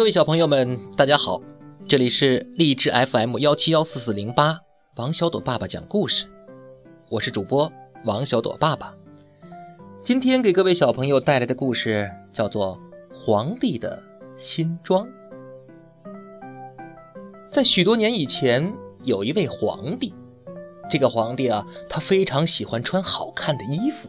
各位小朋友们，大家好，这里是励志 FM 幺七幺四四零八，王小朵爸爸讲故事，我是主播王小朵爸爸。今天给各位小朋友带来的故事叫做《皇帝的新装》。在许多年以前，有一位皇帝，这个皇帝啊，他非常喜欢穿好看的衣服。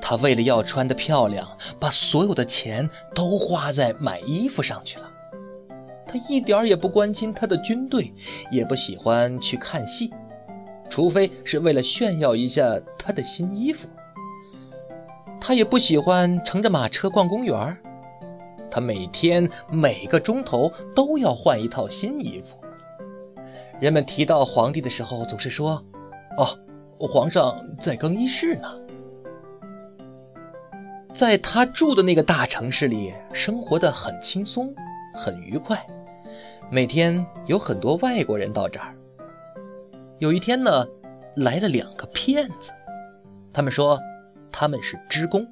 他为了要穿得漂亮，把所有的钱都花在买衣服上去了。他一点也不关心他的军队，也不喜欢去看戏，除非是为了炫耀一下他的新衣服。他也不喜欢乘着马车逛公园，他每天每个钟头都要换一套新衣服。人们提到皇帝的时候，总是说：“哦，皇上在更衣室呢。”在他住的那个大城市里，生活的很轻松，很愉快。每天有很多外国人到这儿。有一天呢，来了两个骗子，他们说他们是织工，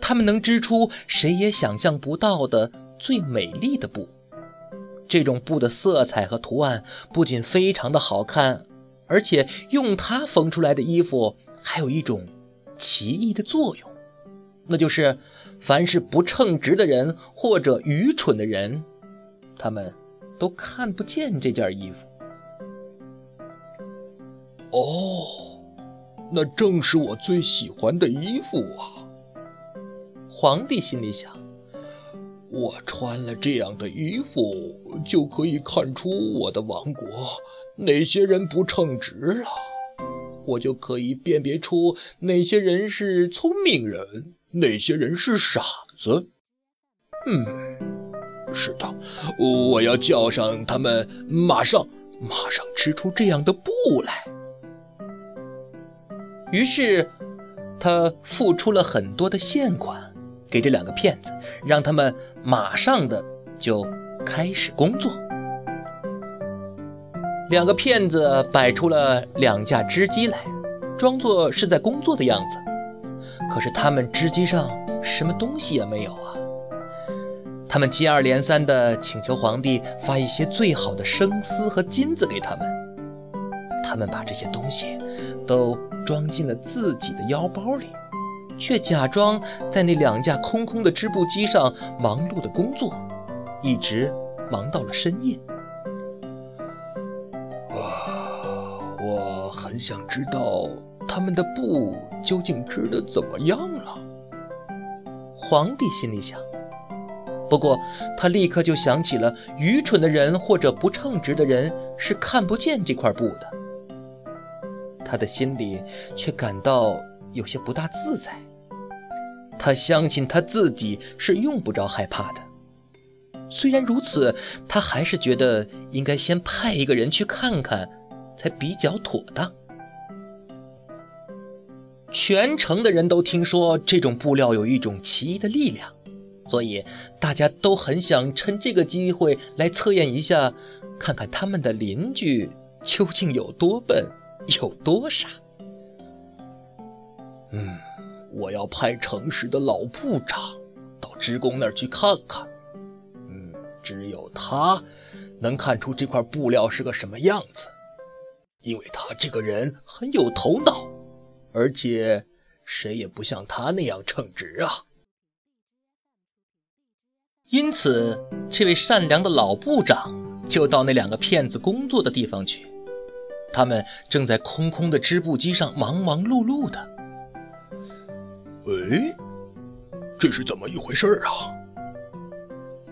他们能织出谁也想象不到的最美丽的布。这种布的色彩和图案不仅非常的好看，而且用它缝出来的衣服还有一种奇异的作用。那就是，凡是不称职的人或者愚蠢的人，他们都看不见这件衣服。哦，那正是我最喜欢的衣服啊！皇帝心里想：我穿了这样的衣服，就可以看出我的王国哪些人不称职了，我就可以辨别出哪些人是聪明人。那些人是傻子。嗯，是的，我要叫上他们，马上，马上织出这样的布来。于是，他付出了很多的现款给这两个骗子，让他们马上的就开始工作。两个骗子摆出了两架织机来，装作是在工作的样子。可是他们织机上什么东西也没有啊！他们接二连三地请求皇帝发一些最好的生丝和金子给他们。他们把这些东西都装进了自己的腰包里，却假装在那两架空空的织布机上忙碌的工作，一直忙到了深夜。啊，我很想知道。他们的布究竟织得怎么样了？皇帝心里想。不过他立刻就想起了愚蠢的人或者不称职的人是看不见这块布的。他的心里却感到有些不大自在。他相信他自己是用不着害怕的。虽然如此，他还是觉得应该先派一个人去看看，才比较妥当。全城的人都听说这种布料有一种奇异的力量，所以大家都很想趁这个机会来测验一下，看看他们的邻居究竟有多笨，有多傻。嗯，我要派城市的老部长到职工那儿去看看。嗯，只有他能看出这块布料是个什么样子，因为他这个人很有头脑。而且，谁也不像他那样称职啊！因此，这位善良的老部长就到那两个骗子工作的地方去。他们正在空空的织布机上忙忙碌碌的。哎，这是怎么一回事啊？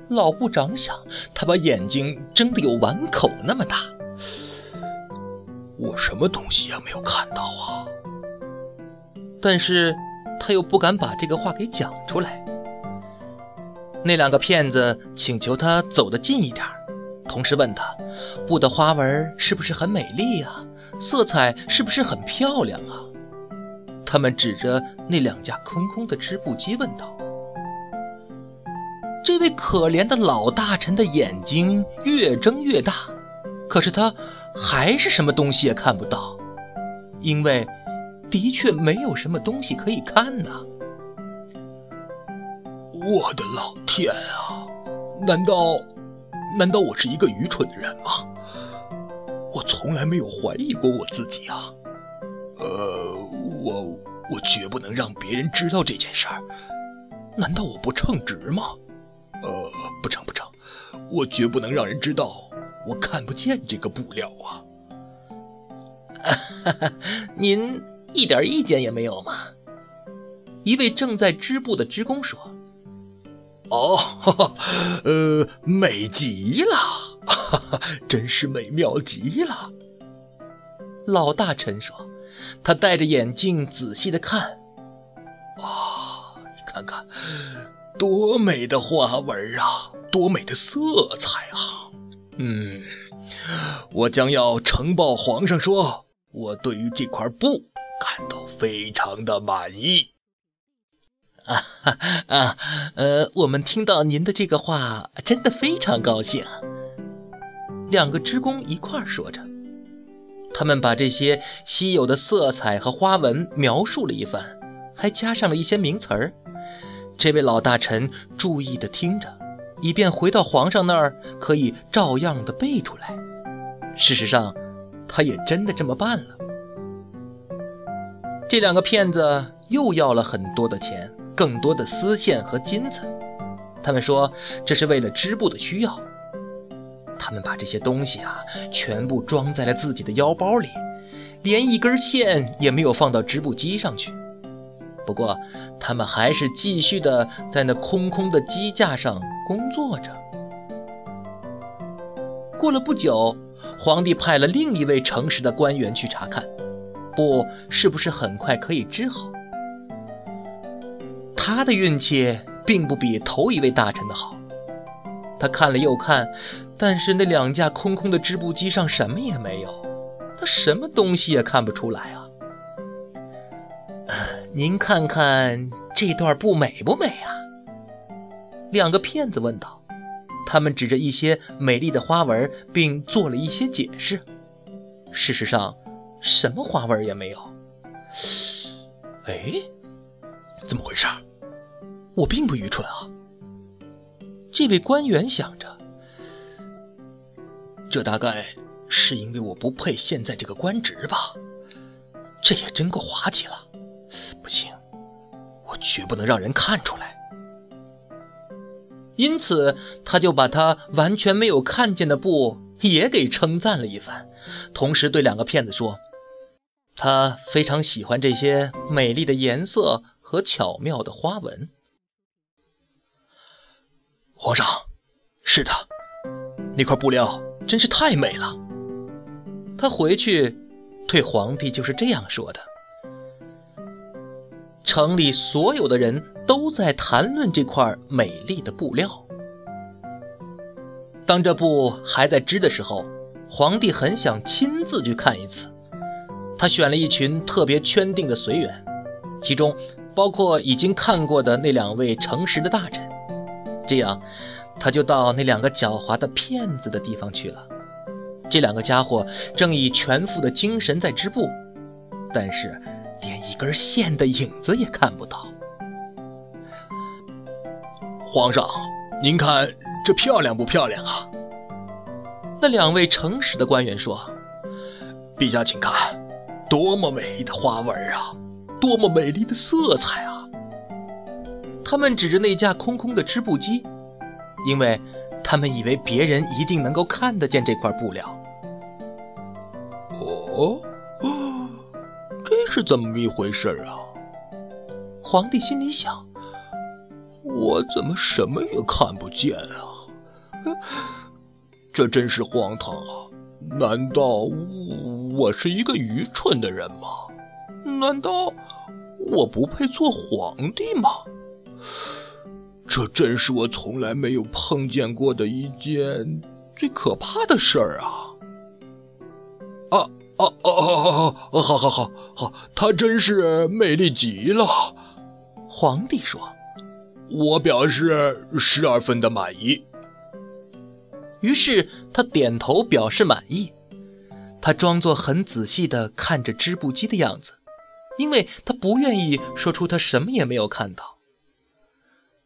老部长想，他把眼睛睁得有碗口那么大。我什么东西也没有看到啊！但是他又不敢把这个话给讲出来。那两个骗子请求他走得近一点，同时问他布的花纹是不是很美丽啊，色彩是不是很漂亮啊？他们指着那两架空空的织布机问道。这位可怜的老大臣的眼睛越睁越大，可是他还是什么东西也看不到，因为。的确没有什么东西可以看呐！我的老天啊！难道，难道我是一个愚蠢的人吗？我从来没有怀疑过我自己啊。呃，我我绝不能让别人知道这件事儿。难道我不称职吗？呃，不成不成，我绝不能让人知道我看不见这个布料啊。哈哈，您一点意见也没有吗？一位正在织布的织工说：“哦，呃，美极了，哈哈，真是美妙极了。”老大臣说：“他戴着眼镜仔细的看，哇，你看看，多美的花纹啊，多美的色彩啊！嗯，我将要呈报皇上说。”我对于这块布感到非常的满意。啊哈啊，呃，我们听到您的这个话，真的非常高兴。两个织工一块儿说着，他们把这些稀有的色彩和花纹描述了一番，还加上了一些名词儿。这位老大臣注意地听着，以便回到皇上那儿可以照样的背出来。事实上。他也真的这么办了。这两个骗子又要了很多的钱，更多的丝线和金子。他们说这是为了织布的需要。他们把这些东西啊，全部装在了自己的腰包里，连一根线也没有放到织布机上去。不过，他们还是继续的在那空空的机架上工作着。过了不久。皇帝派了另一位诚实的官员去查看，布是不是很快可以织好。他的运气并不比头一位大臣的好，他看了又看，但是那两架空空的织布机上什么也没有，他什么东西也看不出来啊！您看看这段布美不美啊？两个骗子问道。他们指着一些美丽的花纹，并做了一些解释。事实上，什么花纹也没有。哎，怎么回事？我并不愚蠢啊。这位官员想着，这大概是因为我不配现在这个官职吧？这也真够滑稽了。不行，我绝不能让人看出来。因此，他就把他完全没有看见的布也给称赞了一番，同时对两个骗子说：“他非常喜欢这些美丽的颜色和巧妙的花纹。”皇上，是的，那块布料真是太美了。他回去对皇帝就是这样说的。城里所有的人都在谈论这块美丽的布料。当这布还在织的时候，皇帝很想亲自去看一次。他选了一群特别圈定的随员，其中包括已经看过的那两位诚实的大臣。这样，他就到那两个狡猾的骗子的地方去了。这两个家伙正以全副的精神在织布，但是。连一根线的影子也看不到。皇上，您看这漂亮不漂亮啊？那两位诚实的官员说：“陛下，请看，多么美丽的花纹啊，多么美丽的色彩啊！”他们指着那架空空的织布机，因为他们以为别人一定能够看得见这块布料。哦。这是怎么一回事啊？皇帝心里想：我怎么什么也看不见啊？这真是荒唐啊！难道我是一个愚蠢的人吗？难道我不配做皇帝吗？这真是我从来没有碰见过的一件最可怕的事儿啊！哦哦哦哦！好好好好，她真是美丽极了。皇帝说：“我表示十二分的满意。”于是他点头表示满意。他装作很仔细地看着织布机的样子，因为他不愿意说出他什么也没有看到。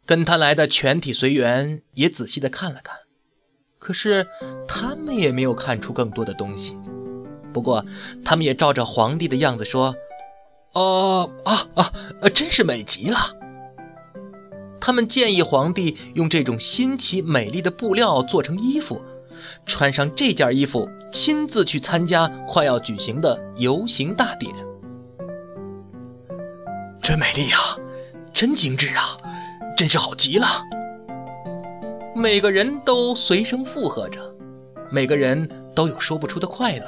跟他来的全体随员也仔细的看了看，可是他们也没有看出更多的东西。不过，他们也照着皇帝的样子说：“啊啊啊！真是美极了。”他们建议皇帝用这种新奇美丽的布料做成衣服，穿上这件衣服，亲自去参加快要举行的游行大典。真美丽啊，真精致啊，真是好极了！每个人都随声附和着，每个人都有说不出的快乐。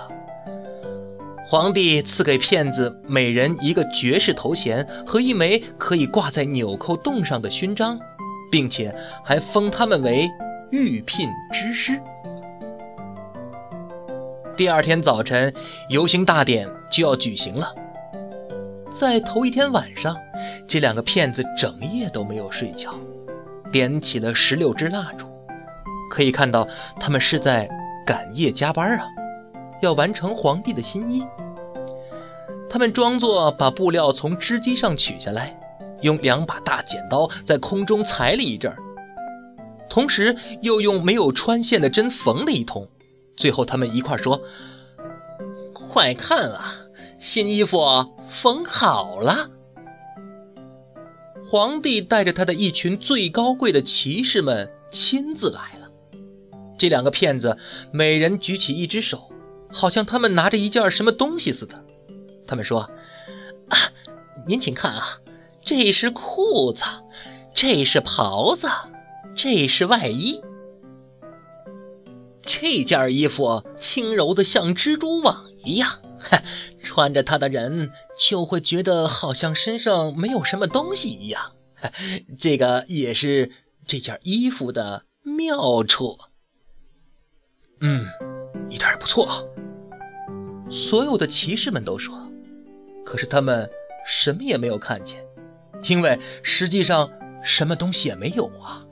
皇帝赐给骗子每人一个爵士头衔和一枚可以挂在纽扣洞上的勋章，并且还封他们为御聘之师。第二天早晨，游行大典就要举行了。在头一天晚上，这两个骗子整夜都没有睡觉，点起了十六支蜡烛。可以看到，他们是在赶夜加班啊，要完成皇帝的新衣。他们装作把布料从织机上取下来，用两把大剪刀在空中裁了一阵儿，同时又用没有穿线的针缝了一通。最后，他们一块说：“快看啊，新衣服缝好了！”皇帝带着他的一群最高贵的骑士们亲自来了。这两个骗子每人举起一只手，好像他们拿着一件什么东西似的。他们说：“啊，您请看啊，这是裤子，这是袍子，这是外衣。这件衣服轻柔的像蜘蛛网一样，穿着它的人就会觉得好像身上没有什么东西一样。这个也是这件衣服的妙处。”嗯，一点也不错。所有的骑士们都说，可是他们什么也没有看见，因为实际上什么东西也没有啊。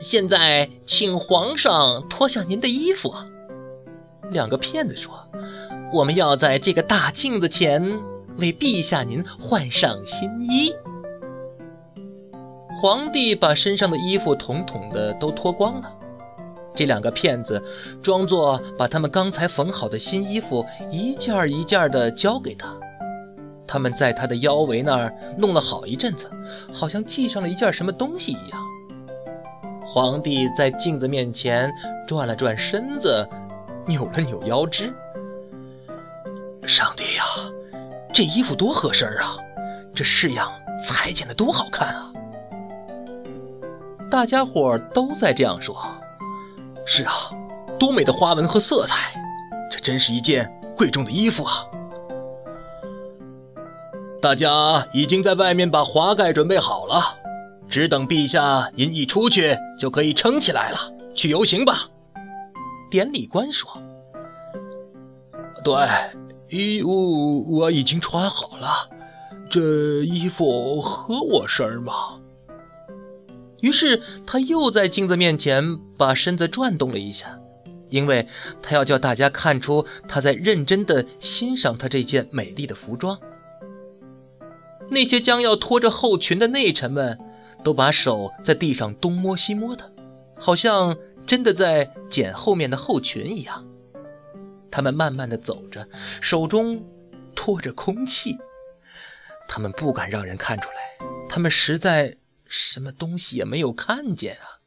现在，请皇上脱下您的衣服。两个骗子说：“我们要在这个大镜子前为陛下您换上新衣。”皇帝把身上的衣服统统的都脱光了。这两个骗子装作把他们刚才缝好的新衣服一件一件的交给他，他们在他的腰围那儿弄了好一阵子，好像系上了一件什么东西一样。皇帝在镜子面前转了转身子，扭了扭腰肢。上帝呀，这衣服多合身啊！这式样裁剪的多好看啊！大家伙都在这样说。是啊，多美的花纹和色彩，这真是一件贵重的衣服啊！大家已经在外面把华盖准备好了，只等陛下您一出去，就可以撑起来了，去游行吧。典礼官说：“对，衣物我已经穿好了，这衣服合我身吗？”于是他又在镜子面前把身子转动了一下，因为他要叫大家看出他在认真地欣赏他这件美丽的服装。那些将要拖着后裙的内臣们，都把手在地上东摸西摸的，好像真的在捡后面的后裙一样。他们慢慢的走着，手中托着空气，他们不敢让人看出来，他们实在。什么东西也没有看见啊！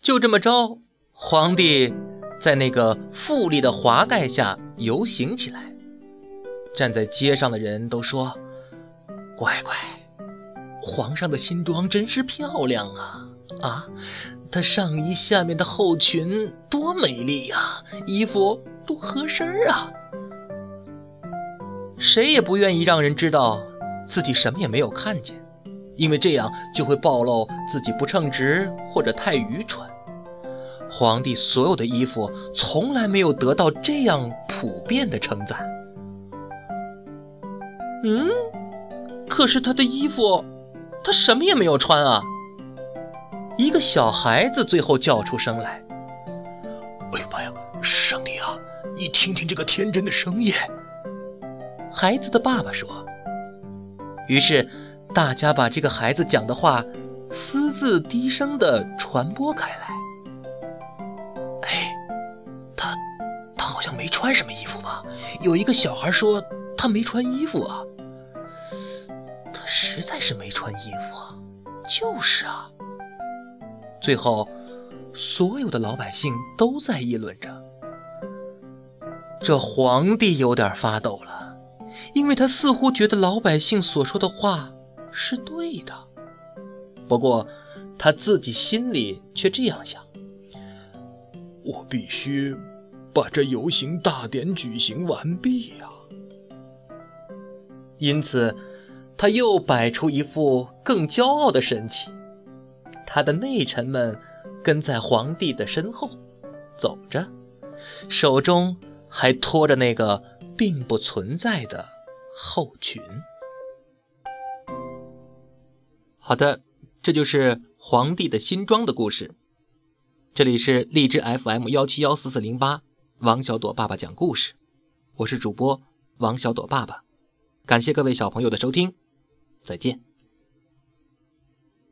就这么着，皇帝在那个富丽的华盖下游行起来。站在街上的人都说：“乖乖，皇上的新装真是漂亮啊！啊，他上衣下面的后裙多美丽呀，衣服多合身啊！”谁也不愿意让人知道自己什么也没有看见。因为这样就会暴露自己不称职或者太愚蠢。皇帝所有的衣服从来没有得到这样普遍的称赞。嗯，可是他的衣服，他什么也没有穿啊！一个小孩子最后叫出声来：“哎呀妈呀，上帝啊！你听听这个天真的声音。”孩子的爸爸说。于是。大家把这个孩子讲的话私自低声的传播开来。哎，他他好像没穿什么衣服吧？有一个小孩说他没穿衣服啊。实在是没穿衣服啊。就是啊。最后，所有的老百姓都在议论着。这皇帝有点发抖了，因为他似乎觉得老百姓所说的话是对的。不过，他自己心里却这样想：我必须把这游行大典举行完毕呀。因此，他又摆出一副更骄傲的神情。他的内臣们跟在皇帝的身后走着，手中。还拖着那个并不存在的后裙。好的，这就是皇帝的新装的故事。这里是荔枝 FM 幺七幺四四零八，王小朵爸爸讲故事，我是主播王小朵爸爸，感谢各位小朋友的收听，再见。